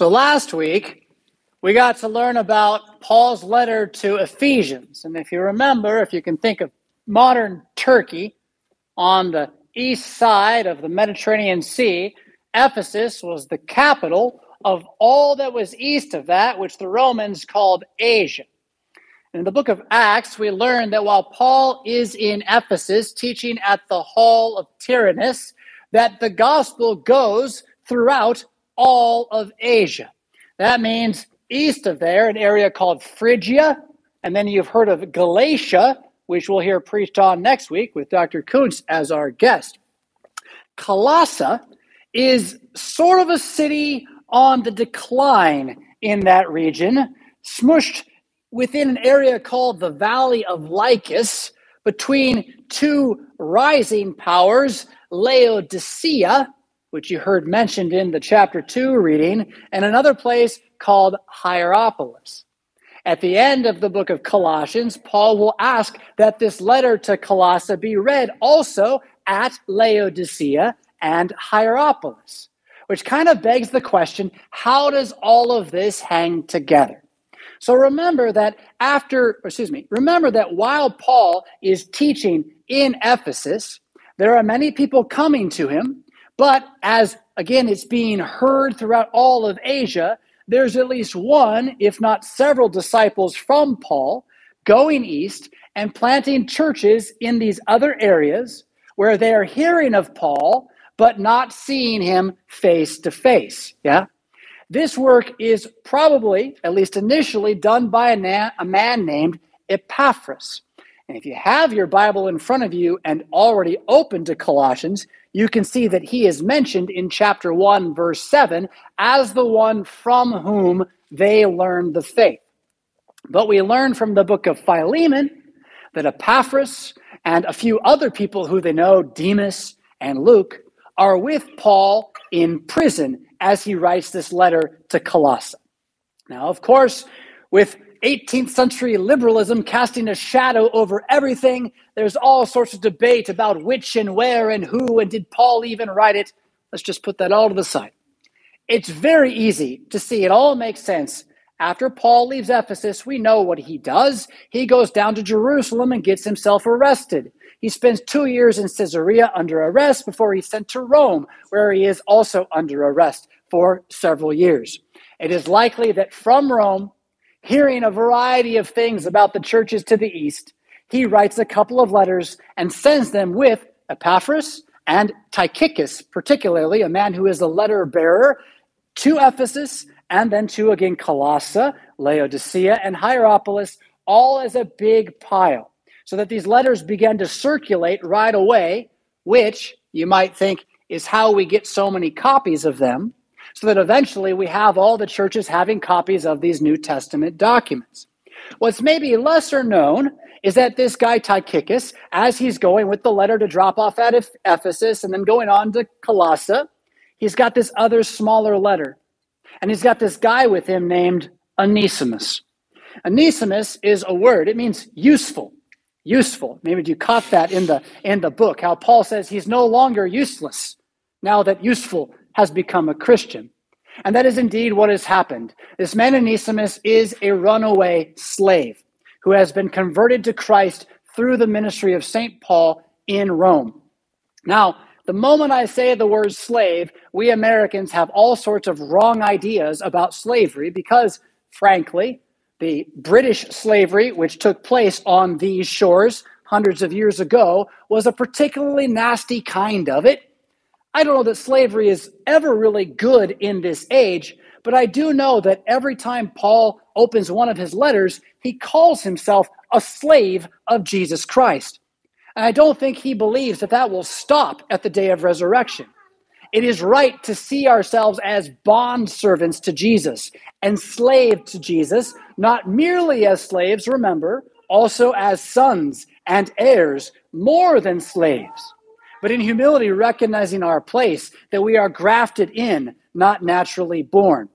So last week, we got to learn about Paul's letter to Ephesians. And if you remember, if you can think of modern Turkey on the east side of the Mediterranean Sea, Ephesus was the capital of all that was east of that, which the Romans called Asia. In the book of Acts, we learn that while Paul is in Ephesus teaching at the Hall of Tyrannus, that the gospel goes throughout all of Asia. That means east of there, an area called Phrygia, and then you've heard of Galatia, which we'll hear preached on next week with Dr. Kuntz as our guest. Colossae is sort of a city on the decline in that region, smushed within an area called the Valley of Lycus between two rising powers, Laodicea, which you heard mentioned in the chapter 2 reading, and another place called Hierapolis. At the end of the book of Colossians, Paul will ask that this letter to Colossae be read also at Laodicea and Hierapolis, which kind of begs the question how does all of this hang together? So remember that after, excuse me, remember that while Paul is teaching in Ephesus, there are many people coming to him, but as again it's being heard throughout all of Asia, there's at least one, if not several disciples from Paul going east and planting churches in these other areas where they are hearing of Paul but not seeing him face to face. Yeah? This work is probably, at least initially, done by a, na- a man named Epaphras. And if you have your Bible in front of you and already open to Colossians, you can see that he is mentioned in chapter 1, verse 7, as the one from whom they learned the faith. But we learn from the book of Philemon that Epaphras and a few other people who they know, Demas and Luke, are with Paul in prison as he writes this letter to Colossae. Now, of course, with 18th century liberalism casting a shadow over everything. There's all sorts of debate about which and where and who, and did Paul even write it? Let's just put that all to the side. It's very easy to see it all makes sense. After Paul leaves Ephesus, we know what he does. He goes down to Jerusalem and gets himself arrested. He spends two years in Caesarea under arrest before he's sent to Rome, where he is also under arrest for several years. It is likely that from Rome, hearing a variety of things about the churches to the east, he writes a couple of letters and sends them with Epaphras and Tychicus, particularly a man who is a letter bearer to Ephesus and then to again Colossae, Laodicea, and Hierapolis, all as a big pile, so that these letters began to circulate right away, which you might think is how we get so many copies of them so that eventually we have all the churches having copies of these New Testament documents. What's maybe lesser known is that this guy Tychicus, as he's going with the letter to drop off at Ephesus and then going on to Colossae, he's got this other smaller letter. And he's got this guy with him named Onesimus. Onesimus is a word, it means useful. Useful. Maybe you caught that in the in the book, how Paul says he's no longer useless now that useful has become a Christian. And that is indeed what has happened. This man Onesimus is a runaway slave who has been converted to Christ through the ministry of St. Paul in Rome. Now, the moment I say the word slave, we Americans have all sorts of wrong ideas about slavery because, frankly, the British slavery, which took place on these shores hundreds of years ago, was a particularly nasty kind of it. I don't know that slavery is ever really good in this age, but I do know that every time Paul opens one of his letters, he calls himself a slave of Jesus Christ. And I don't think he believes that that will stop at the day of resurrection. It is right to see ourselves as bond servants to Jesus, enslaved to Jesus, not merely as slaves, remember, also as sons and heirs, more than slaves but in humility, recognizing our place, that we are grafted in, not naturally born.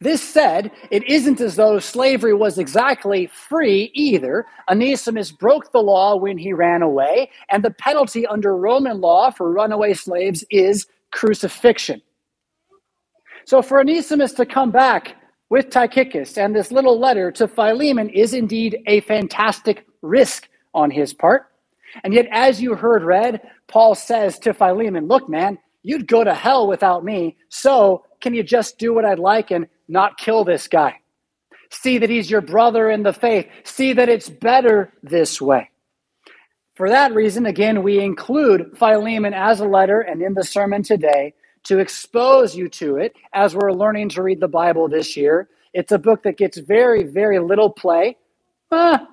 This said, it isn't as though slavery was exactly free either. Onesimus broke the law when he ran away, and the penalty under Roman law for runaway slaves is crucifixion. So for Onesimus to come back with Tychicus and this little letter to Philemon is indeed a fantastic risk on his part. And yet, as you heard read, Paul says to Philemon, Look, man, you'd go to hell without me. So can you just do what I'd like and not kill this guy? See that he's your brother in the faith. See that it's better this way. For that reason, again, we include Philemon as a letter and in the sermon today to expose you to it as we're learning to read the Bible this year. It's a book that gets very, very little play. Ah,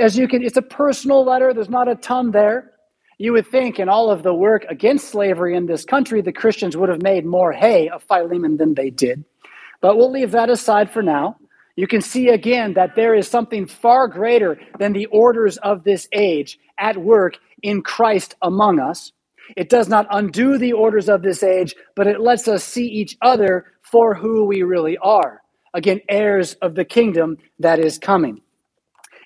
as you can, it's a personal letter. There's not a ton there. You would think in all of the work against slavery in this country, the Christians would have made more hay of Philemon than they did. But we'll leave that aside for now. You can see again that there is something far greater than the orders of this age at work in Christ among us. It does not undo the orders of this age, but it lets us see each other for who we really are. Again, heirs of the kingdom that is coming.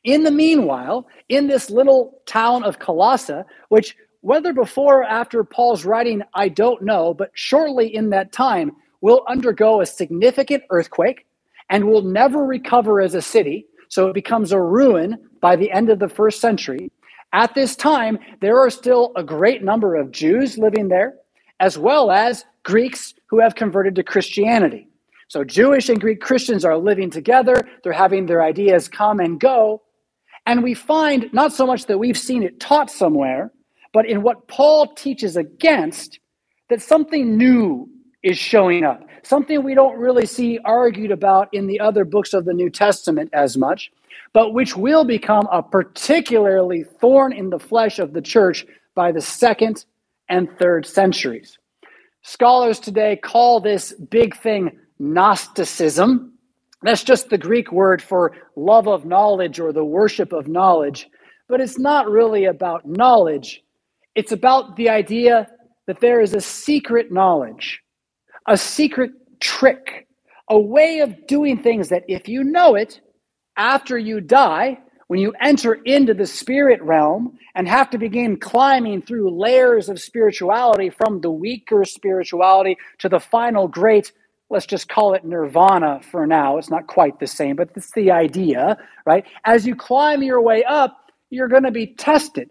In the meanwhile, in this little town of Colossae, which whether before or after Paul's writing, I don't know, but shortly in that time will undergo a significant earthquake and will never recover as a city. So it becomes a ruin by the end of the first century. At this time, there are still a great number of Jews living there, as well as Greeks who have converted to Christianity. So Jewish and Greek Christians are living together, they're having their ideas come and go. And we find not so much that we've seen it taught somewhere, but in what Paul teaches against, that something new is showing up, something we don't really see argued about in the other books of the New Testament as much but which will become a particularly thorn in the flesh of the church by the second and third centuries. Scholars today call this big thing Gnosticism. That's just the Greek word for love of knowledge or the worship of knowledge. But it's not really about knowledge, it's about the idea that there is a secret knowledge, a secret trick, a way of doing things that if you know it, after you die, when you enter into the spirit realm and have to begin climbing through layers of spirituality from the weaker spirituality to the final great, let's just call it nirvana for now. It's not quite the same, but it's the idea, right? As you climb your way up, you're going to be tested.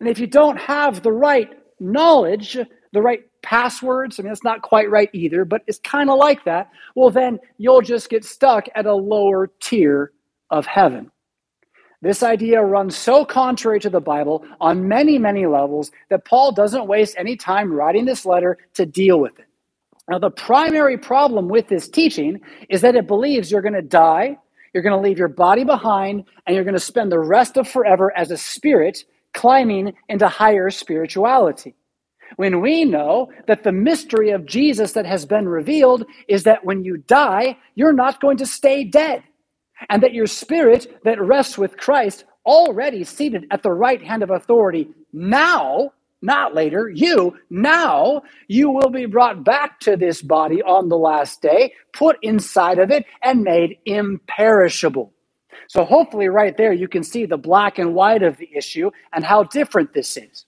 And if you don't have the right knowledge, the right passwords, I mean, it's not quite right either, but it's kind of like that, well, then you'll just get stuck at a lower tier of heaven. This idea runs so contrary to the Bible on many, many levels that Paul doesn't waste any time writing this letter to deal with it. Now, the primary problem with this teaching is that it believes you're going to die, you're going to leave your body behind, and you're going to spend the rest of forever as a spirit climbing into higher spirituality. When we know that the mystery of Jesus that has been revealed is that when you die, you're not going to stay dead and that your spirit that rests with Christ, already seated at the right hand of authority, now, not later, you, now, you will be brought back to this body on the last day, put inside of it, and made imperishable. So, hopefully, right there, you can see the black and white of the issue and how different this is.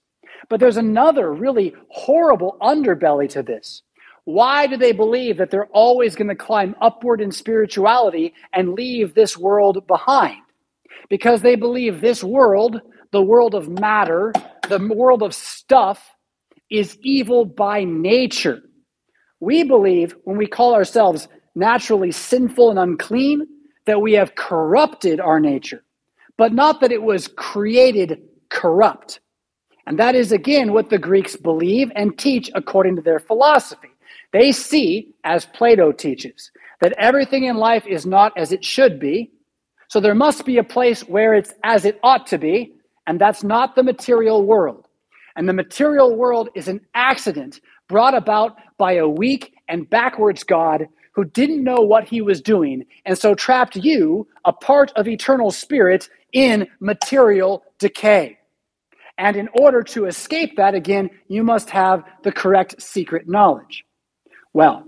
But there's another really horrible underbelly to this. Why do they believe that they're always going to climb upward in spirituality and leave this world behind? Because they believe this world, the world of matter, the world of stuff, is evil by nature. We believe when we call ourselves naturally sinful and unclean, that we have corrupted our nature, but not that it was created corrupt. And that is again what the Greeks believe and teach according to their philosophy. They see, as Plato teaches, that everything in life is not as it should be. So there must be a place where it's as it ought to be, and that's not the material world. And the material world is an accident brought about by a weak and backwards God who didn't know what he was doing, and so trapped you, a part of eternal spirit, in material decay. And in order to escape that, again, you must have the correct secret knowledge. Well,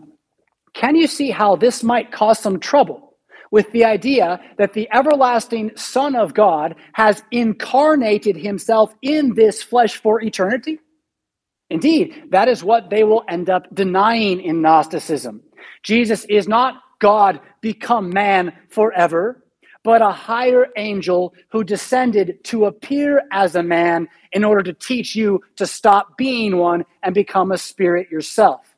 can you see how this might cause some trouble with the idea that the everlasting Son of God has incarnated himself in this flesh for eternity? Indeed, that is what they will end up denying in Gnosticism. Jesus is not God become man forever, but a higher angel who descended to appear as a man in order to teach you to stop being one and become a spirit yourself.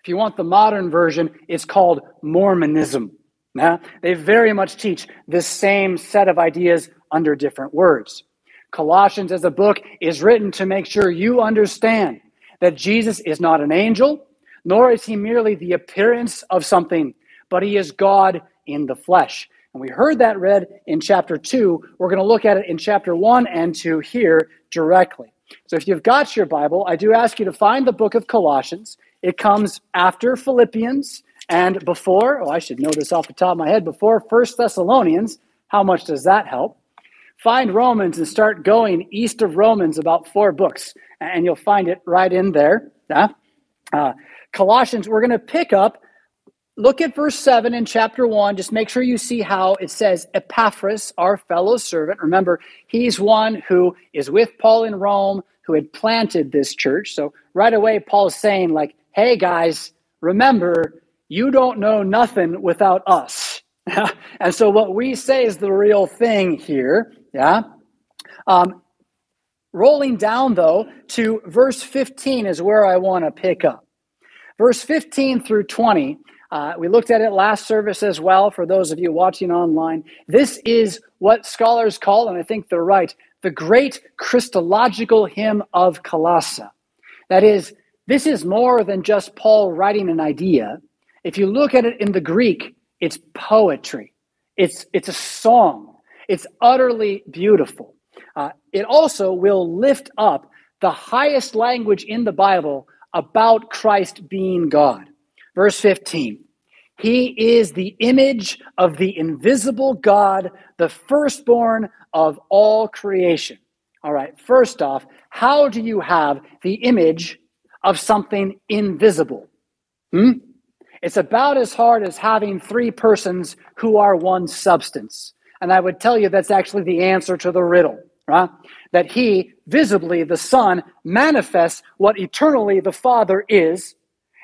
If you want the modern version, it's called Mormonism. Now, they very much teach this same set of ideas under different words. Colossians, as a book, is written to make sure you understand that Jesus is not an angel, nor is he merely the appearance of something, but he is God in the flesh. And we heard that read in chapter 2. We're going to look at it in chapter 1 and 2 here directly. So if you've got your Bible, I do ask you to find the book of Colossians. It comes after Philippians and before, oh, I should know this off the top of my head, before First Thessalonians. How much does that help? Find Romans and start going east of Romans about four books, and you'll find it right in there. Uh, Colossians, we're going to pick up. Look at verse 7 in chapter 1. Just make sure you see how it says Epaphras, our fellow servant. Remember, he's one who is with Paul in Rome, who had planted this church. So right away, Paul's saying, like, hey guys, remember, you don't know nothing without us. and so what we say is the real thing here. Yeah. Um, rolling down though to verse 15 is where I want to pick up. Verse 15 through 20. Uh, we looked at it last service as well for those of you watching online. This is what scholars call, and I think they're right, the great Christological hymn of Colossae. That is, this is more than just Paul writing an idea. If you look at it in the Greek, it's poetry. It's, it's a song. It's utterly beautiful. Uh, it also will lift up the highest language in the Bible about Christ being God. Verse 15 He is the image of the invisible God, the firstborn of all creation. All right, first off, how do you have the image of something invisible? Hmm? It's about as hard as having three persons who are one substance. And I would tell you that's actually the answer to the riddle, right? That he, visibly, the Son, manifests what eternally the Father is.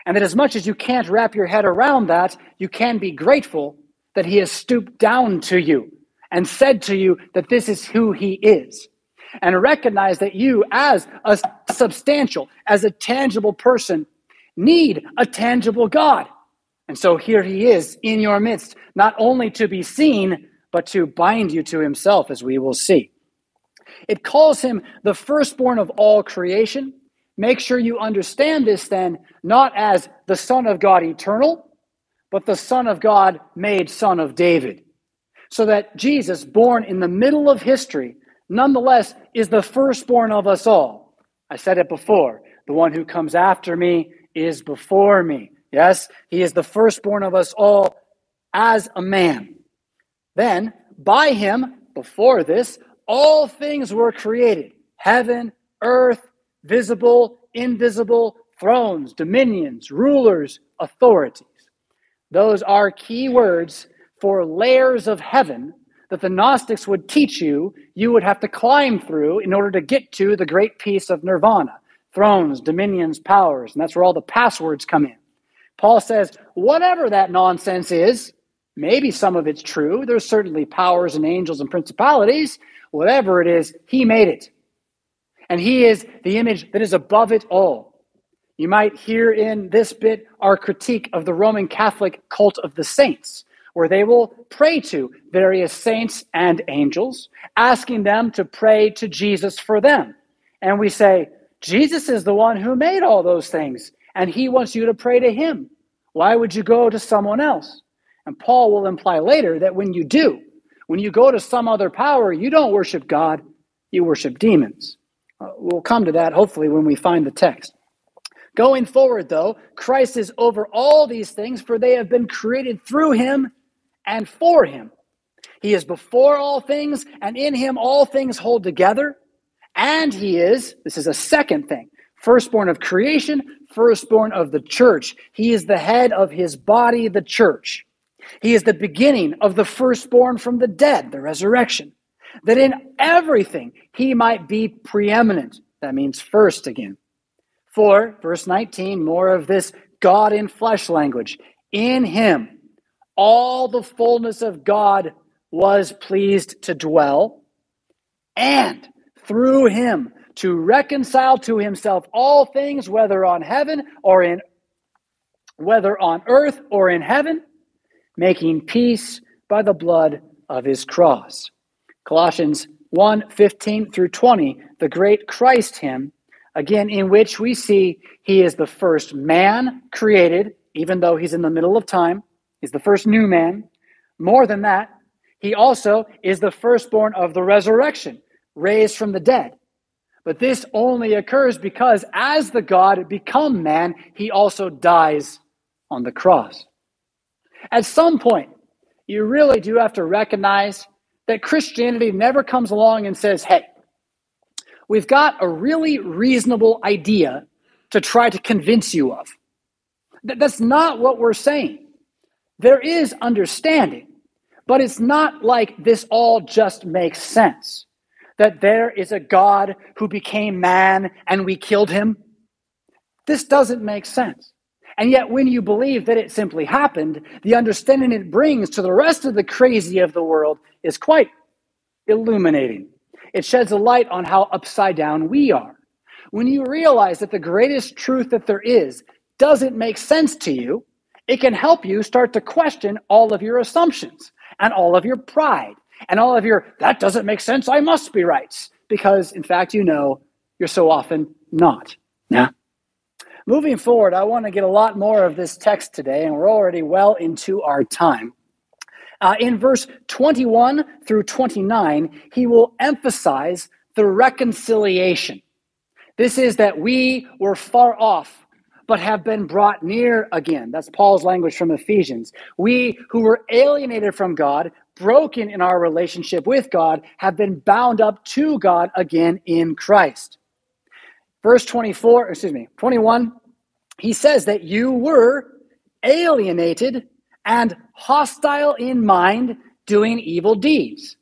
And that as much as you can't wrap your head around that, you can be grateful that he has stooped down to you and said to you that this is who he is. And recognize that you, as a substantial, as a tangible person, need a tangible God. And so here he is in your midst, not only to be seen, but to bind you to himself, as we will see. It calls him the firstborn of all creation. Make sure you understand this then, not as the Son of God eternal, but the Son of God made Son of David. So that Jesus, born in the middle of history, nonetheless is the firstborn of us all. I said it before the one who comes after me is before me. Yes, he is the firstborn of us all as a man. Then, by him, before this, all things were created heaven, earth, visible, invisible, thrones, dominions, rulers, authorities. Those are key words for layers of heaven that the Gnostics would teach you you would have to climb through in order to get to the great peace of nirvana thrones, dominions, powers. And that's where all the passwords come in. Paul says, whatever that nonsense is, maybe some of it's true. There's certainly powers and angels and principalities. Whatever it is, he made it. And he is the image that is above it all. You might hear in this bit our critique of the Roman Catholic cult of the saints, where they will pray to various saints and angels, asking them to pray to Jesus for them. And we say, Jesus is the one who made all those things and he wants you to pray to him. Why would you go to someone else? And Paul will imply later that when you do, when you go to some other power, you don't worship God, you worship demons. Uh, we'll come to that hopefully when we find the text. Going forward, though, Christ is over all these things, for they have been created through him and for him. He is before all things, and in him all things hold together. And he is, this is a second thing, firstborn of creation, firstborn of the church. He is the head of his body, the church. He is the beginning of the firstborn from the dead, the resurrection, that in everything he might be preeminent. That means first again. For, verse 19, more of this God in flesh language. In him, all the fullness of God was pleased to dwell, and through him to reconcile to himself all things, whether on heaven or in whether on earth or in heaven, making peace by the blood of his cross. Colossians 1 15 through 20, the great Christ hymn, again, in which we see he is the first man created, even though he's in the middle of time. He's the first new man. More than that, he also is the firstborn of the resurrection, raised from the dead. But this only occurs because as the God become man, he also dies on the cross. At some point, you really do have to recognize that Christianity never comes along and says, hey, we've got a really reasonable idea to try to convince you of. That's not what we're saying. There is understanding, but it's not like this all just makes sense. That there is a God who became man and we killed him. This doesn't make sense. And yet, when you believe that it simply happened, the understanding it brings to the rest of the crazy of the world is quite illuminating. It sheds a light on how upside down we are. When you realize that the greatest truth that there is doesn't make sense to you, it can help you start to question all of your assumptions and all of your pride and all of your, that doesn't make sense, I must be right. Because in fact, you know you're so often not. Yeah. Moving forward, I want to get a lot more of this text today, and we're already well into our time. Uh, in verse 21 through 29, he will emphasize the reconciliation. This is that we were far off but have been brought near again. That's Paul's language from Ephesians. We who were alienated from God, broken in our relationship with God, have been bound up to God again in Christ. Verse 24, excuse me, 21, he says that you were alienated and hostile in mind, doing evil deeds.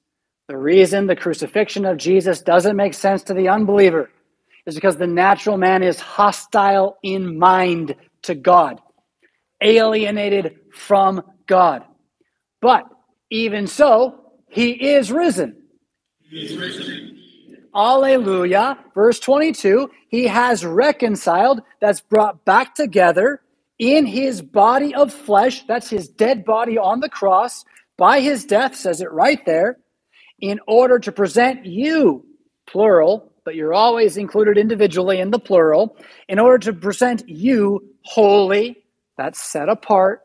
The reason the crucifixion of Jesus doesn't make sense to the unbeliever is because the natural man is hostile in mind to God, alienated from God. But even so, he is risen. He is risen. Alleluia. Verse 22 He has reconciled, that's brought back together in his body of flesh, that's his dead body on the cross, by his death, says it right there, in order to present you, plural, but you're always included individually in the plural, in order to present you holy, that's set apart,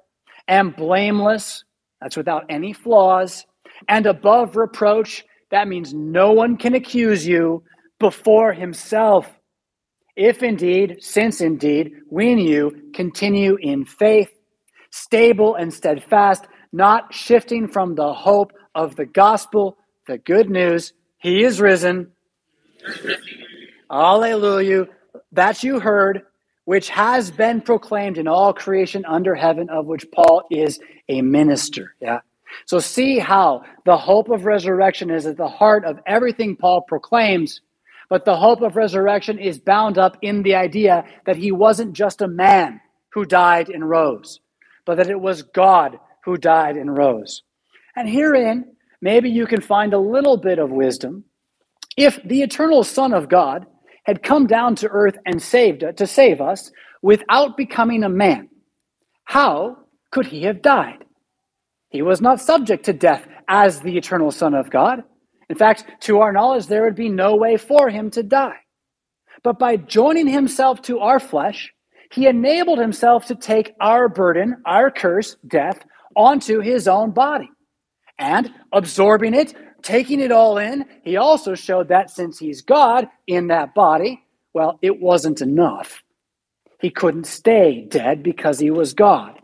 and blameless, that's without any flaws, and above reproach, that means no one can accuse you before himself. If indeed, since indeed, when you continue in faith, stable and steadfast, not shifting from the hope of the gospel, the good news, he is risen Alleluia. That you heard, which has been proclaimed in all creation under heaven, of which Paul is a minister. Yeah. So see how the hope of resurrection is at the heart of everything Paul proclaims. But the hope of resurrection is bound up in the idea that he wasn't just a man who died and rose, but that it was God who died and rose. And herein, maybe you can find a little bit of wisdom if the eternal Son of God had come down to earth and saved uh, to save us without becoming a man, how could he have died? He was not subject to death as the eternal Son of God. In fact, to our knowledge, there would be no way for him to die. But by joining himself to our flesh, he enabled himself to take our burden, our curse, death, onto his own body. And absorbing it, taking it all in, he also showed that since he's God in that body, well, it wasn't enough. He couldn't stay dead because he was God.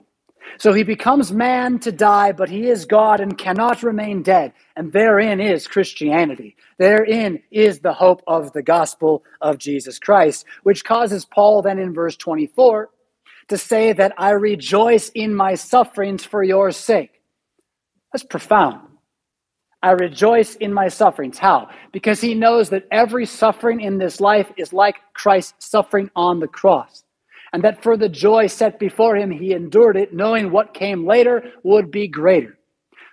So he becomes man to die, but he is God and cannot remain dead. And therein is Christianity. Therein is the hope of the gospel of Jesus Christ, which causes Paul then in verse 24 to say that I rejoice in my sufferings for your sake. That's profound. I rejoice in my sufferings. How? Because he knows that every suffering in this life is like Christ's suffering on the cross. and that for the joy set before him, he endured it, knowing what came later would be greater.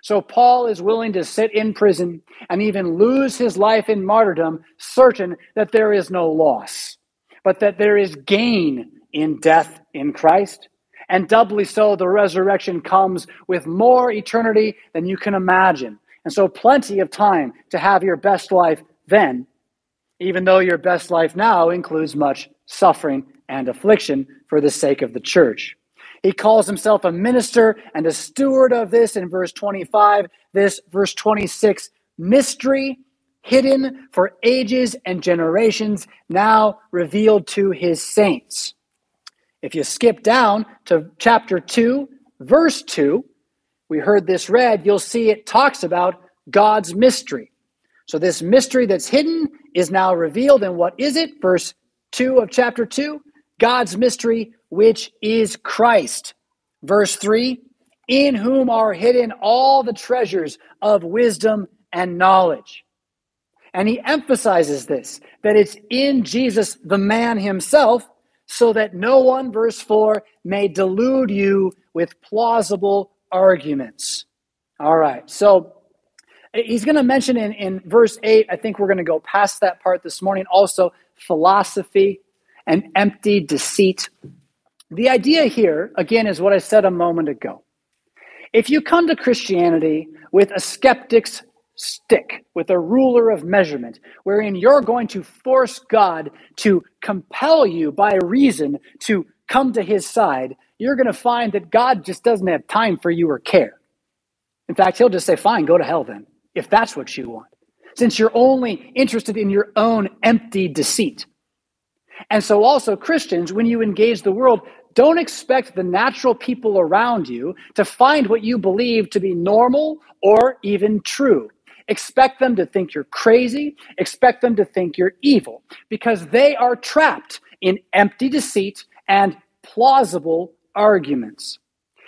So Paul is willing to sit in prison and even lose his life in martyrdom, certain that there is no loss, but that there is gain in death in Christ. And doubly so, the resurrection comes with more eternity than you can imagine. And so, plenty of time to have your best life then, even though your best life now includes much suffering and affliction for the sake of the church. He calls himself a minister and a steward of this in verse 25. This, verse 26, mystery hidden for ages and generations, now revealed to his saints. If you skip down to chapter 2, verse 2, we heard this read, you'll see it talks about God's mystery. So, this mystery that's hidden is now revealed. And what is it? Verse 2 of chapter 2 God's mystery, which is Christ. Verse 3 In whom are hidden all the treasures of wisdom and knowledge. And he emphasizes this that it's in Jesus, the man himself, so that no one, verse 4, may delude you with plausible arguments. All right, so eh, he's going to mention in, in verse 8, I think we're going to go past that part this morning, also philosophy and empty deceit. The idea here, again, is what I said a moment ago. If you come to Christianity with a skeptic's stick, with a ruler of measurement, wherein you're going to force God to compel you by reason to come to his side, you're going to find that God just doesn't have time for you or care. In fact, he'll just say, fine, go to hell then, if that's what you want, since you're only interested in your own empty deceit. And so, also, Christians, when you engage the world, don't expect the natural people around you to find what you believe to be normal or even true. Expect them to think you're crazy, expect them to think you're evil, because they are trapped in empty deceit and plausible arguments.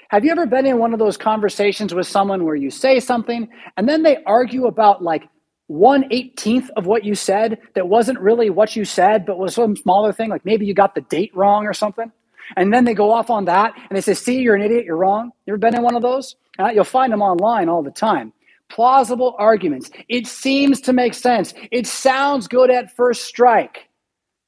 Have you ever been in one of those conversations with someone where you say something and then they argue about like one eighteenth of what you said that wasn't really what you said, but was some smaller thing, like maybe you got the date wrong or something. And then they go off on that and they say, See, you're an idiot, you're wrong. You ever been in one of those? Uh, you'll find them online all the time. Plausible arguments. It seems to make sense. It sounds good at first strike.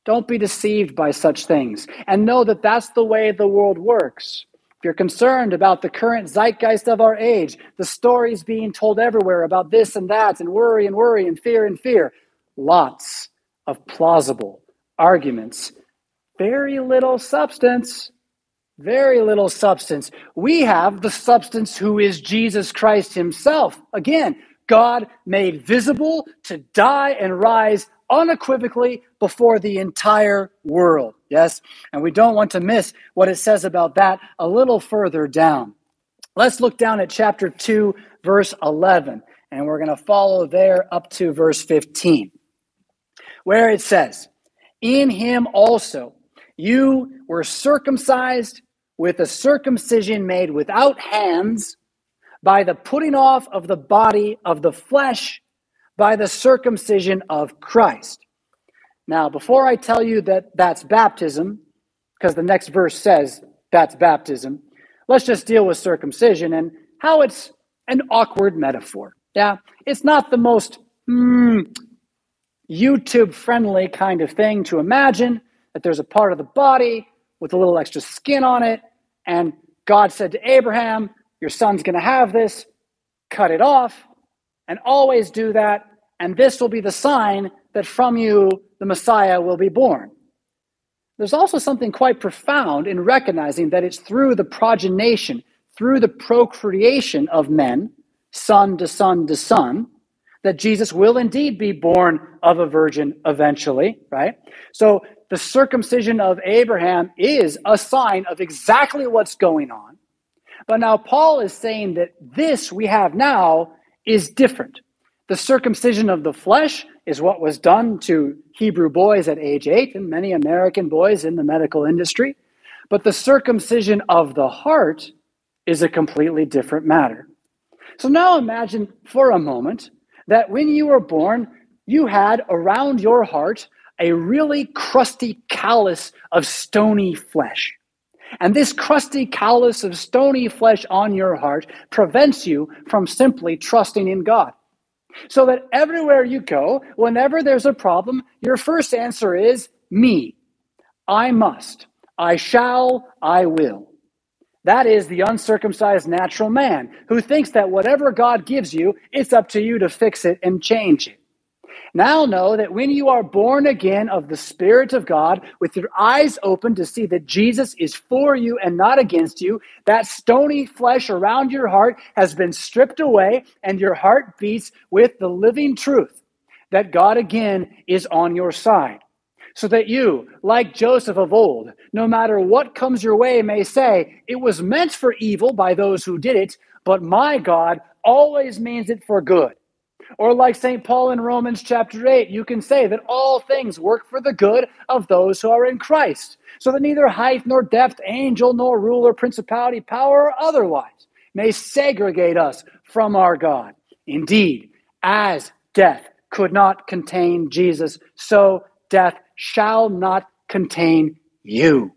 Don't be deceived by such things and know that that's the way the world works. If you're concerned about the current zeitgeist of our age, the stories being told everywhere about this and that, and worry and worry and fear and fear, lots of plausible arguments, very little substance. Very little substance. We have the substance who is Jesus Christ Himself. Again, God made visible to die and rise unequivocally before the entire world. Yes? And we don't want to miss what it says about that a little further down. Let's look down at chapter 2, verse 11, and we're going to follow there up to verse 15, where it says, In him also you were circumcised with a circumcision made without hands by the putting off of the body of the flesh by the circumcision of Christ. Now, before I tell you that that's baptism, because the next verse says that's baptism, let's just deal with circumcision and how it's an awkward metaphor. Yeah, it's not the most mm, YouTube friendly kind of thing to imagine that there's a part of the body with a little extra skin on it, and God said to Abraham, Your son's going to have this, cut it off, and always do that and this will be the sign that from you the Messiah will be born. There's also something quite profound in recognizing that it's through the progenation, through the procreation of men, son to son to son, that Jesus will indeed be born of a virgin eventually, right? So the circumcision of Abraham is a sign of exactly what's going on. But now Paul is saying that this we have now is different. The circumcision of the flesh is what was done to Hebrew boys at age eight and many American boys in the medical industry. But the circumcision of the heart is a completely different matter. So now imagine for a moment that when you were born, you had around your heart a really crusty callus of stony flesh. And this crusty callus of stony flesh on your heart prevents you from simply trusting in God. So that everywhere you go, whenever there's a problem, your first answer is me. I must. I shall. I will. That is the uncircumcised natural man who thinks that whatever God gives you, it's up to you to fix it and change it. Now know that when you are born again of the Spirit of God, with your eyes open to see that Jesus is for you and not against you, that stony flesh around your heart has been stripped away, and your heart beats with the living truth that God again is on your side. So that you, like Joseph of old, no matter what comes your way, may say, It was meant for evil by those who did it, but my God always means it for good or like St. Paul in Romans chapter 8, you can say that all things work for the good of those who are in Christ. So that neither height nor depth, angel nor ruler, principality, power, or otherwise may segregate us from our God. Indeed, as death could not contain Jesus, so death shall not contain you.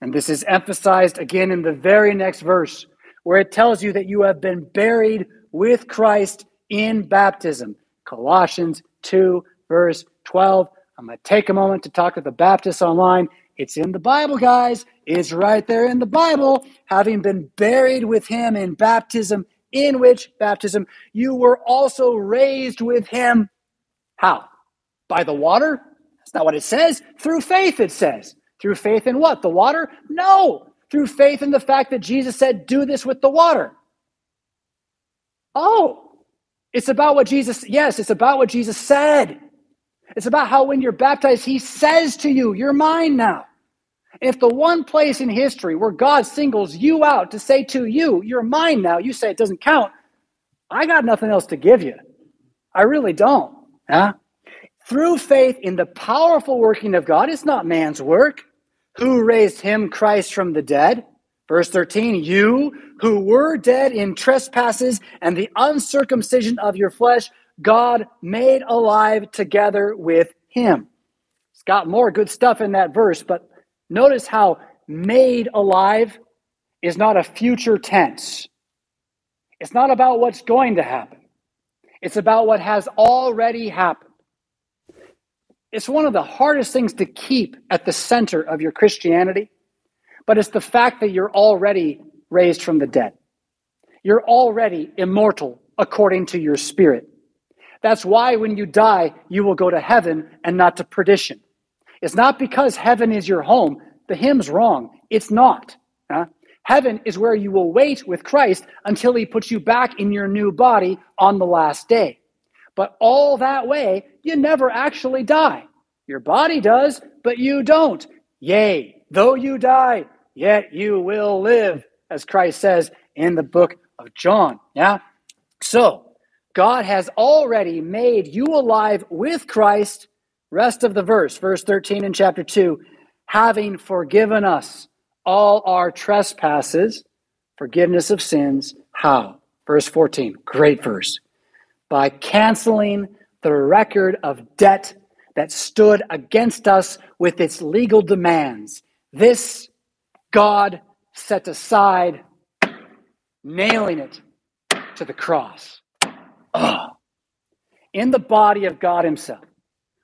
And this is emphasized again in the very next verse, where it tells you that you have been buried with Christ in baptism. Colossians 2, verse 12. I'm going to take a moment to talk to the Baptists online. It's in the Bible, guys. It's right there in the Bible. Having been buried with him in baptism, in which baptism you were also raised with him. How? By the water? That's not what it says. Through faith, it says. Through faith in what? The water? No. Through faith in the fact that Jesus said, do this with the water. Oh, it's about what Jesus, yes, it's about what Jesus said. It's about how when you're baptized, he says to you, You're mine now. If the one place in history where God singles you out to say to you, You're mine now, you say it doesn't count, I got nothing else to give you. I really don't. Huh? Through faith in the powerful working of God, it's not man's work. Who raised him, Christ, from the dead? Verse 13, you who were dead in trespasses and the uncircumcision of your flesh, God made alive together with him. It's got more good stuff in that verse, but notice how made alive is not a future tense. It's not about what's going to happen, it's about what has already happened. It's one of the hardest things to keep at the center of your Christianity but it's the fact that you're already raised from the dead. You're already immortal according to your spirit. That's why when you die, you will go to heaven and not to perdition. It's not because heaven is your home. The hymn's wrong. It's not. Huh? Heaven is where you will wait with Christ until he puts you back in your new body on the last day. But all that way, you never actually die. Your body does, but you don't. Yea, though you die, yet you will live, as Christ says in the book of John. Yeah? So, God has already made you alive with Christ. Rest of the verse, verse 13 in chapter 2, having forgiven us all our trespasses, forgiveness of sins. How? Verse 14, great verse. By canceling the record of debt that stood against us with its legal demands. This God set aside, nailing it to the cross. Oh. In the body of God Himself,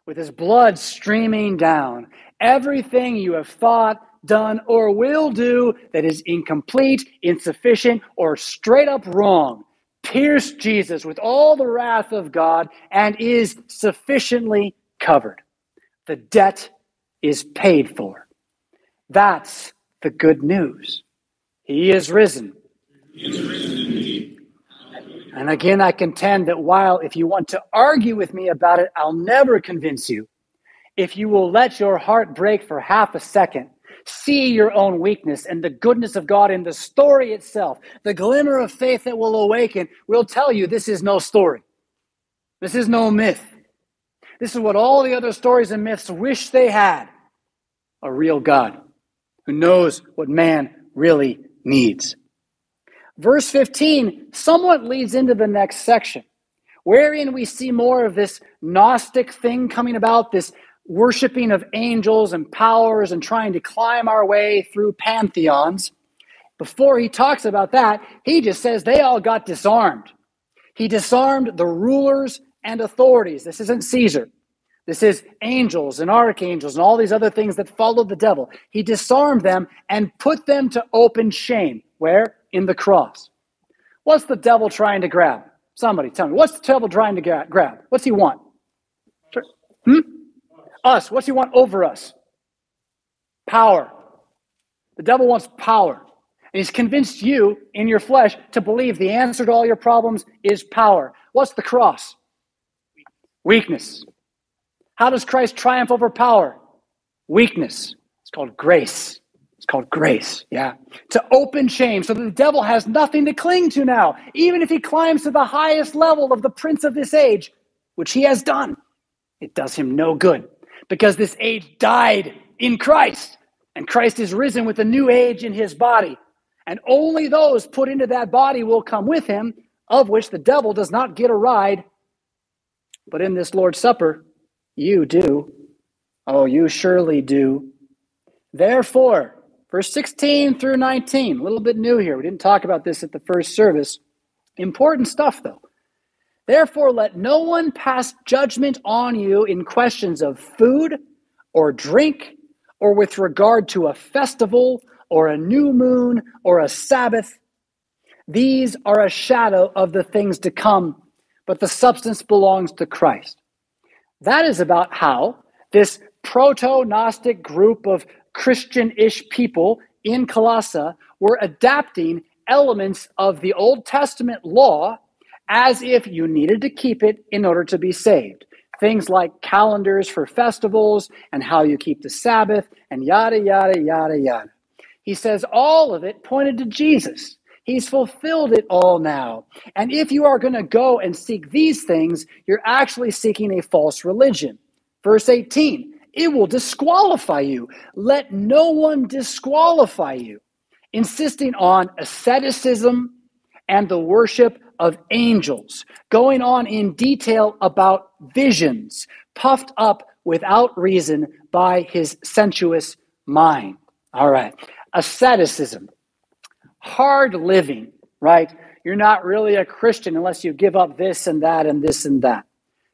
with His blood streaming down, everything you have thought, done, or will do that is incomplete, insufficient, or straight up wrong pierced Jesus with all the wrath of God and is sufficiently covered. The debt is paid for. That's the good news. He is risen. And again, I contend that while if you want to argue with me about it, I'll never convince you. If you will let your heart break for half a second, see your own weakness and the goodness of God in the story itself, the glimmer of faith that will awaken will tell you this is no story. This is no myth. This is what all the other stories and myths wish they had a real God who knows what man really needs. Verse 15 somewhat leads into the next section, wherein we see more of this Gnostic thing coming about, this worshiping of angels and powers and trying to climb our way through pantheons, before he talks about that, he just says they all got disarmed. He disarmed the rulers and authorities. This isn't Caesar. This is angels and archangels and all these other things that follow the devil. He disarmed them and put them to open shame. Where? In the cross. What's the devil trying to grab? Somebody tell me. What's the devil trying to grab? What's he want? Hmm? Us. What's he want over us? Power. The devil wants power. And he's convinced you in your flesh to believe the answer to all your problems is power. What's the cross? Weakness. How does Christ triumph over power? Weakness. It's called grace. It's called grace, yeah. To open shame so that the devil has nothing to cling to now, even if he climbs to the highest level of the prince of this age, which he has done. It does him no good because this age died in Christ, and Christ is risen with a new age in his body. And only those put into that body will come with him, of which the devil does not get a ride. But in this Lord's Supper, you do. Oh, you surely do. Therefore, verse 16 through 19, a little bit new here. We didn't talk about this at the first service. Important stuff, though. Therefore, let no one pass judgment on you in questions of food or drink, or with regard to a festival, or a new moon, or a Sabbath. These are a shadow of the things to come, but the substance belongs to Christ. That is about how this proto Gnostic group of Christian ish people in Colossae were adapting elements of the Old Testament law as if you needed to keep it in order to be saved. Things like calendars for festivals and how you keep the Sabbath and yada, yada, yada, yada. He says all of it pointed to Jesus. He's fulfilled it all now. And if you are going to go and seek these things, you're actually seeking a false religion. Verse 18 it will disqualify you. Let no one disqualify you. Insisting on asceticism and the worship of angels, going on in detail about visions, puffed up without reason by his sensuous mind. All right. Asceticism hard living, right? You're not really a Christian unless you give up this and that and this and that.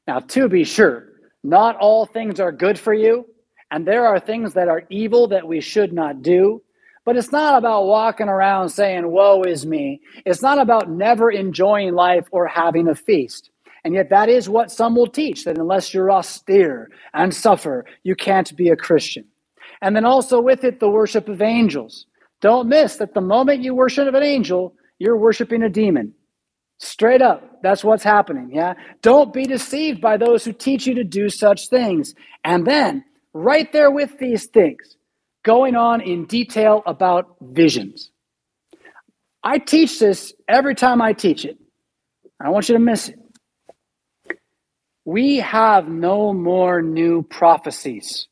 Now, to be sure, not all things are good for you, and there are things that are evil that we should not do. But it's not about walking around saying, Woe is me. It's not about never enjoying life or having a feast. And yet, that is what some will teach that unless you're austere and suffer, you can't be a Christian. And then also with it, the worship of angels. Don't miss that the moment you worship an angel, you're worshiping a demon. Straight up, that's what's happening. Yeah. Don't be deceived by those who teach you to do such things. And then, right there with these things, going on in detail about visions. I teach this every time I teach it. I want you to miss it. We have no more new prophecies.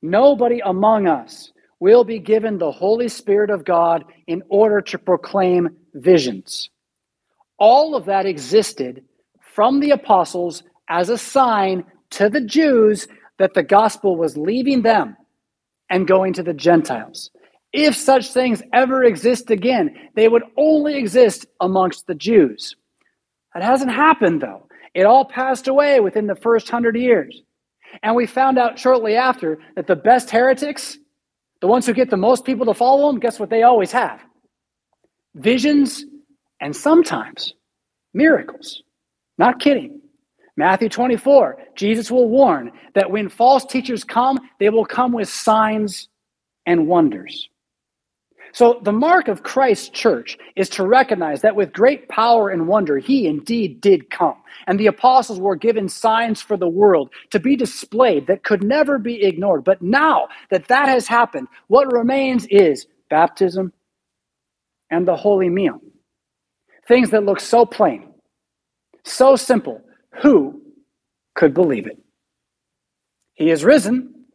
Nobody among us will be given the Holy Spirit of God in order to proclaim visions. All of that existed from the apostles as a sign to the Jews that the gospel was leaving them and going to the Gentiles. If such things ever exist again, they would only exist amongst the Jews. That hasn't happened, though. It all passed away within the first hundred years. And we found out shortly after that the best heretics the ones who get the most people to follow them, guess what they always have? Visions and sometimes miracles. Not kidding. Matthew 24, Jesus will warn that when false teachers come, they will come with signs and wonders. So, the mark of Christ's church is to recognize that with great power and wonder, he indeed did come. And the apostles were given signs for the world to be displayed that could never be ignored. But now that that has happened, what remains is baptism and the holy meal. Things that look so plain, so simple. Who could believe it? He is risen.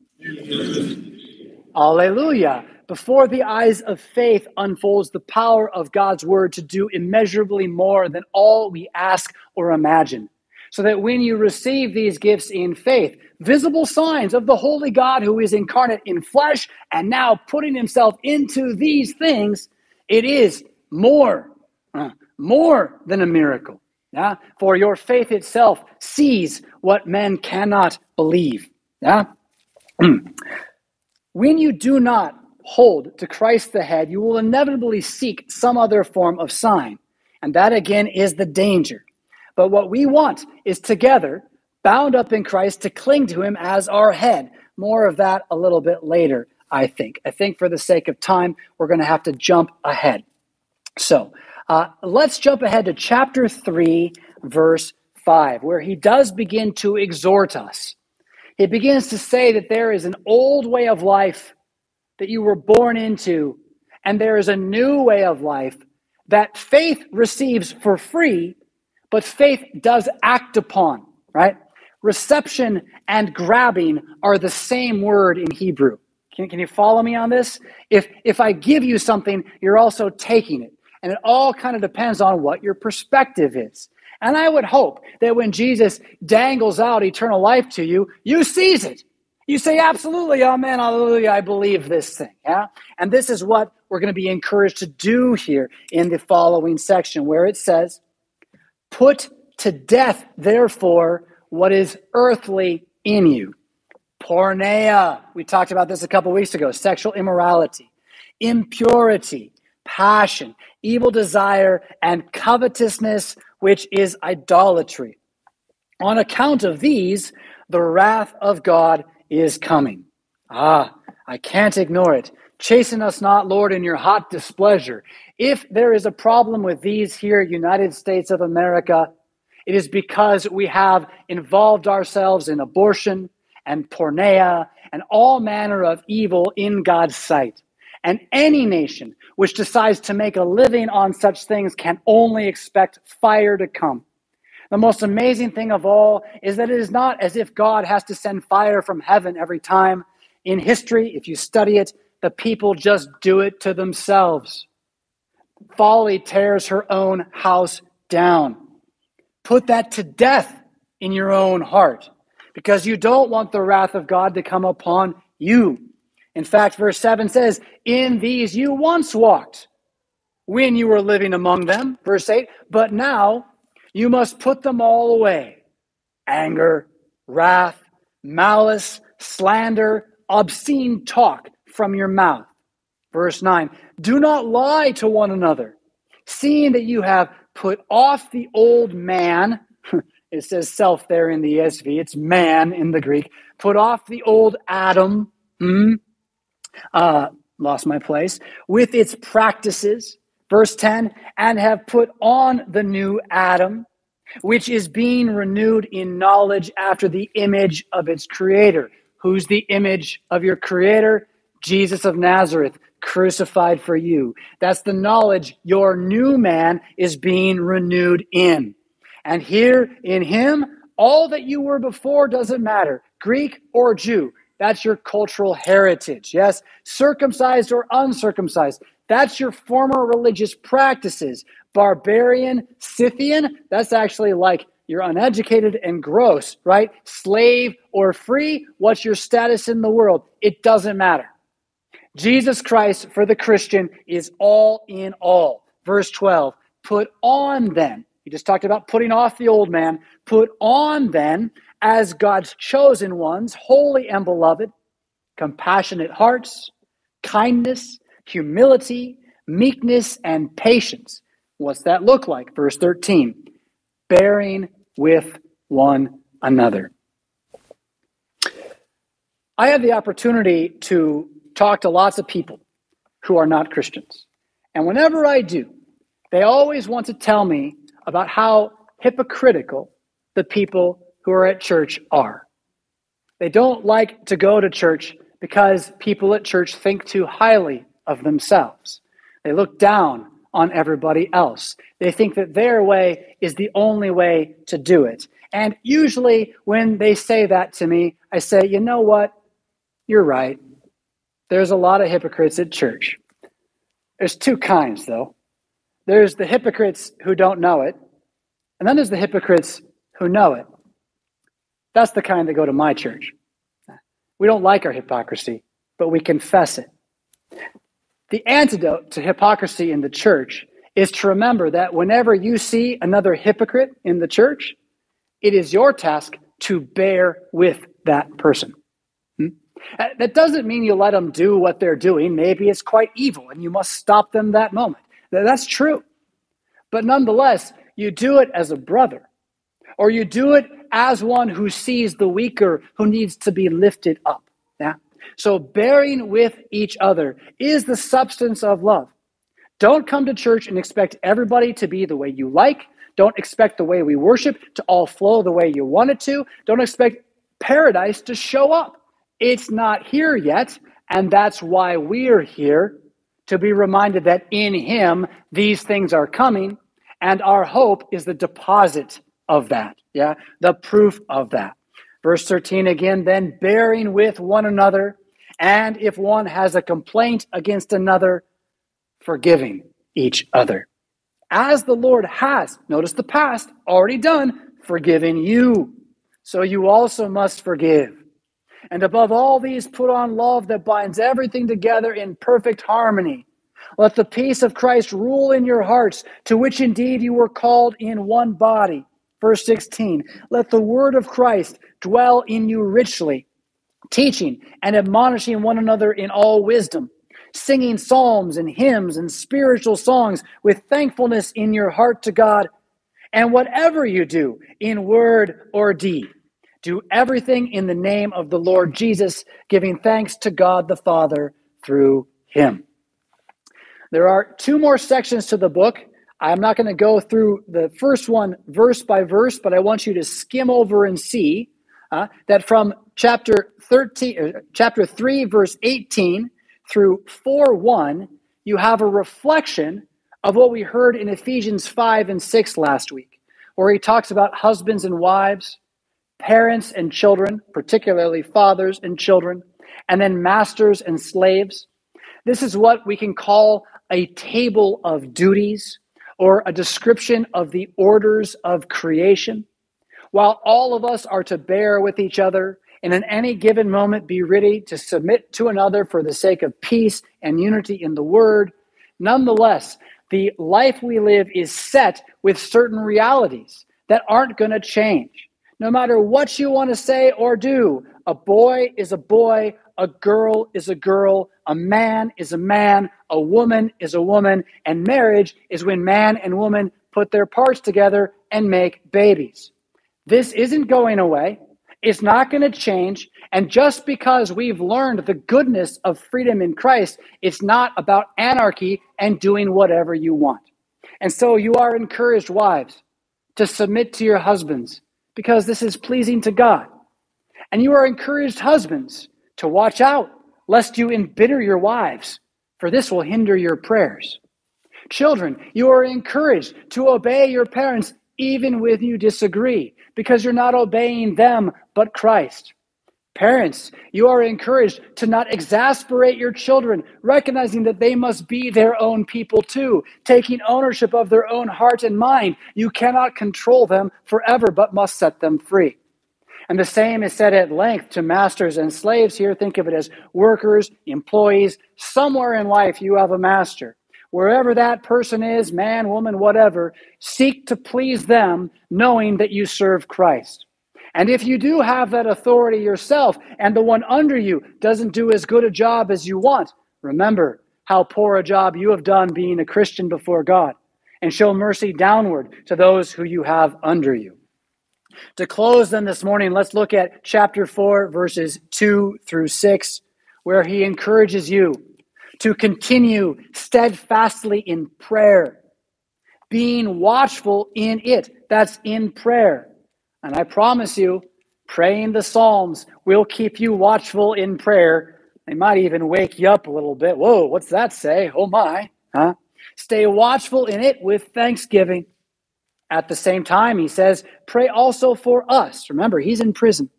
Alleluia before the eyes of faith unfolds the power of God's word to do immeasurably more than all we ask or imagine. so that when you receive these gifts in faith, visible signs of the holy God who is incarnate in flesh and now putting himself into these things, it is more, uh, more than a miracle. Yeah? For your faith itself sees what men cannot believe. Yeah? when you do not hold to Christ the head, you will inevitably seek some other form of sign. And that again is the danger. But what we want is together, bound up in Christ, to cling to him as our head. More of that a little bit later, I think. I think for the sake of time, we're going to have to jump ahead. So uh, let's jump ahead to chapter 3, verse 5, where he does begin to exhort us. He begins to say that there is an old way of life that you were born into, and there is a new way of life that faith receives for free, but faith does act upon, right? Reception and grabbing are the same word in Hebrew. Can, can you follow me on this? If, if I give you something, you're also taking it. And it all kind of depends on what your perspective is. And I would hope that when Jesus dangles out eternal life to you, you seize it. You say, absolutely, oh, amen, hallelujah, I believe this thing. Yeah? And this is what we're going to be encouraged to do here in the following section, where it says, Put to death, therefore, what is earthly in you. Porneia, we talked about this a couple weeks ago, sexual immorality, impurity, passion, evil desire, and covetousness, which is idolatry. On account of these, the wrath of God is coming. Ah, I can't ignore it. Chasten us not, Lord, in your hot displeasure. If there is a problem with these here, United States of America, it is because we have involved ourselves in abortion and porneia and all manner of evil in God's sight. And any nation which decides to make a living on such things can only expect fire to come. The most amazing thing of all is that it is not as if God has to send fire from heaven every time. In history, if you study it, the people just do it to themselves. Folly tears her own house down. Put that to death in your own heart because you don't want the wrath of God to come upon you. In fact, verse 7 says, In these you once walked when you were living among them. Verse 8, but now you must put them all away anger, wrath, malice, slander, obscene talk from your mouth. Verse 9 Do not lie to one another, seeing that you have put off the old man. it says self there in the ESV, it's man in the Greek. Put off the old Adam. Hmm? Uh, lost my place. With its practices Verse 10 and have put on the new Adam, which is being renewed in knowledge after the image of its creator. Who's the image of your creator? Jesus of Nazareth, crucified for you. That's the knowledge your new man is being renewed in. And here in him, all that you were before doesn't matter Greek or Jew. That's your cultural heritage. Yes, circumcised or uncircumcised. That's your former religious practices. Barbarian, Scythian, that's actually like you're uneducated and gross, right? Slave or free, what's your status in the world? It doesn't matter. Jesus Christ for the Christian is all in all. Verse 12, put on then. He just talked about putting off the old man. Put on then as God's chosen ones, holy and beloved, compassionate hearts, kindness, humility, meekness, and patience. What's that look like? Verse 13 bearing with one another. I have the opportunity to talk to lots of people who are not Christians. And whenever I do, they always want to tell me about how hypocritical the people who are at church are. They don't like to go to church because people at church think too highly of themselves. They look down on everybody else. They think that their way is the only way to do it. And usually, when they say that to me, I say, you know what? You're right. There's a lot of hypocrites at church. There's two kinds, though. There's the hypocrites who don't know it, and then there's the hypocrites who know it. That's the kind that go to my church. We don't like our hypocrisy, but we confess it. The antidote to hypocrisy in the church is to remember that whenever you see another hypocrite in the church, it is your task to bear with that person. Hmm? Uh, that doesn't mean you let them do what they're doing. Maybe it's quite evil and you must stop them that moment. That's true. But nonetheless, you do it as a brother, or you do it as one who sees the weaker who needs to be lifted up. So bearing with each other is the substance of love. Don't come to church and expect everybody to be the way you like. Don't expect the way we worship to all flow the way you want it to. Don't expect paradise to show up. It's not here yet. And that's why we're here to be reminded that in Him these things are coming. And our hope is the deposit of that. Yeah. The proof of that. Verse 13 again, then bearing with one another. And if one has a complaint against another, forgiving each other as the Lord has, notice the past, already done, forgiven you. So you also must forgive. And above all these, put on love that binds everything together in perfect harmony. Let the peace of Christ rule in your hearts, to which indeed you were called in one body. Verse 16 Let the word of Christ dwell in you richly, teaching and admonishing one another in all wisdom singing psalms and hymns and spiritual songs with thankfulness in your heart to God. And whatever you do, in word or deed, do everything in the name of the Lord Jesus, giving thanks to God the Father through him. There are two more sections to the book. I'm not going to go through the first one verse by verse, but I want you to skim over and see uh, that from chapter 13, uh, chapter 3, verse 18 through 4 1, you have a reflection of what we heard in Ephesians 5 and 6 last week, where he talks about husbands and wives, parents and children, particularly fathers and children, and then masters and slaves. This is what we can call a table of duties or a description of the orders of creation. While all of us are to bear with each other and in any given moment be ready to submit to another for the sake of peace and unity in the word. Nonetheless, the life we live is set with certain realities that aren't going to change. No matter what you want to say or do, a boy is a boy, a girl is a girl, a man is a man, a woman is a woman, and marriage is when man and woman put their parts together and make babies. This isn't going away. It's not going to change. And just because we've learned the goodness of freedom in Christ, it's not about anarchy and doing whatever you want. And so you are encouraged, wives, to submit to your husbands because this is pleasing to God. And you are encouraged, husbands, to watch out lest you embitter your wives, for this will hinder your prayers. Children, you are encouraged to obey your parents even when you disagree, because you're not obeying them, but Christ. Parents, you are encouraged to not exasperate your children, recognizing that they must be their own people too, taking ownership of their own heart and mind. You cannot control them forever, but must set them free. And the same is said at length to masters and slaves here. Think of it as workers, employees. Somewhere in life, you have a master wherever that person is, man, woman, whatever, seek to please them, knowing that you serve Christ. And if you do have that authority yourself and the one under you doesn't do as good a job as you want, remember how poor a job you have done being a Christian before God and show mercy downward to those who you have under you. To close then this morning, let's look at chapter 4, verses 2 through 6, where he encourages you to continue steadfastly in prayer, being watchful in it. That's in prayer. And I promise you, praying the Psalms will keep you watchful in prayer. They might even wake you up a little bit. Whoa, what's that say? Oh my. Huh? Stay watchful in it with thanksgiving. At the same time, he says, pray also for us. Remember, he's in prison.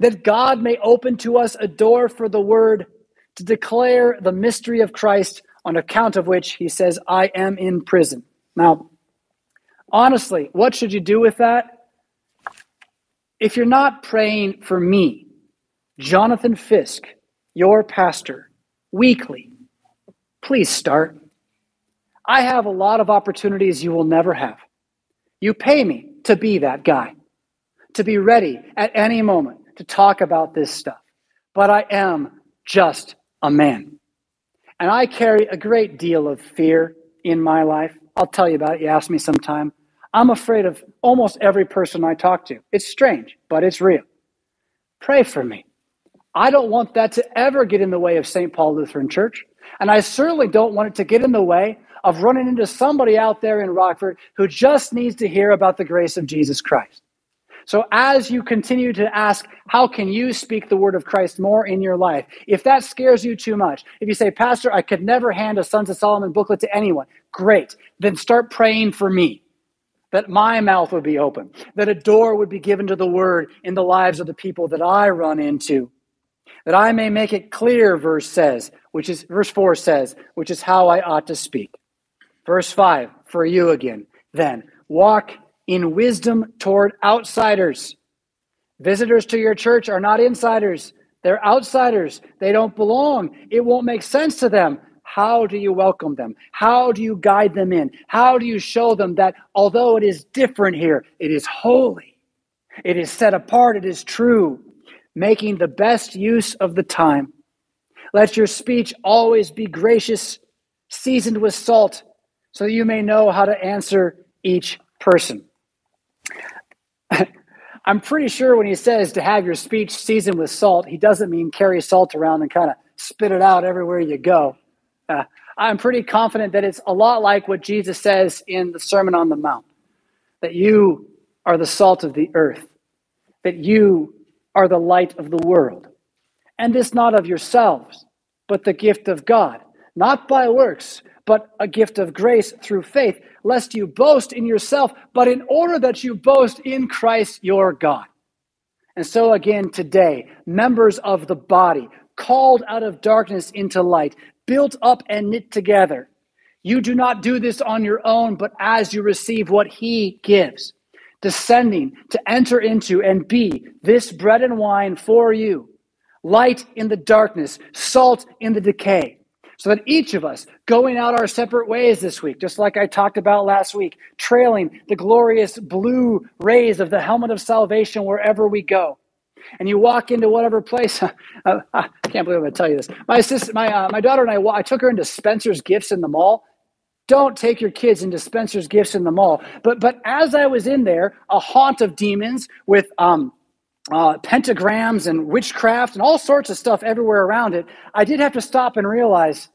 That God may open to us a door for the word to declare the mystery of Christ, on account of which he says, I am in prison. Now, honestly, what should you do with that? If you're not praying for me, Jonathan Fisk, your pastor, weekly, please start. I have a lot of opportunities you will never have. You pay me to be that guy, to be ready at any moment to talk about this stuff. But I am just a man. And I carry a great deal of fear in my life. I'll tell you about it. You ask me sometime. I'm afraid of almost every person I talk to. It's strange, but it's real. Pray for me. I don't want that to ever get in the way of St. Paul Lutheran Church. And I certainly don't want it to get in the way of running into somebody out there in Rockford who just needs to hear about the grace of Jesus Christ. So as you continue to ask, how can you speak the word of Christ more in your life? If that scares you too much, if you say, Pastor, I could never hand a Sons of Solomon booklet to anyone, great. Then start praying for me that my mouth would be open, that a door would be given to the word in the lives of the people that I run into, that I may make it clear, verse says, which is verse 4 says, which is how I ought to speak. Verse 5, for you again, then walk in wisdom toward outsiders. Visitors to your church are not insiders, they're outsiders. They don't belong. It won't make sense to them. How do you welcome them? How do you guide them in? How do you show them that although it is different here, it is holy, it is set apart, it is true, making the best use of the time? Let your speech always be gracious, seasoned with salt, so that you may know how to answer each person. I'm pretty sure when he says to have your speech seasoned with salt, he doesn't mean carry salt around and kind of spit it out everywhere you go. Uh, I'm pretty confident that it's a lot like what Jesus says in the Sermon on the Mount that you are the salt of the earth, that you are the light of the world. And this not of yourselves, but the gift of God, not by works, but a gift of grace through faith, lest you boast in yourself, but in order that you boast in Christ your God. And so, again, today, members of the body, called out of darkness into light, built up and knit together. You do not do this on your own, but as you receive what He gives, descending to enter into and be this bread and wine for you, light in the darkness, salt in the decay so that each of us going out our separate ways this week, just like I talked about last week, trailing the glorious blue rays of the helmet of salvation wherever we go. And you walk into whatever place. Uh, I can't believe I'm going to tell you this. My sister, my uh, my daughter and I, I took her into Spencer's Gifts in the mall. Don't take your kids into Spencer's Gifts in the mall. But but as I was in there, a haunt of demons with um, uh, pentagrams and witchcraft and all sorts of stuff everywhere around it, I did have to stop and realize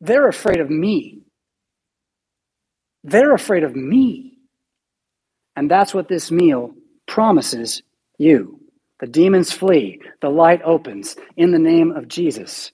they're afraid of me. They're afraid of me. And that's what this meal promises you. The demons flee, the light opens in the name of Jesus.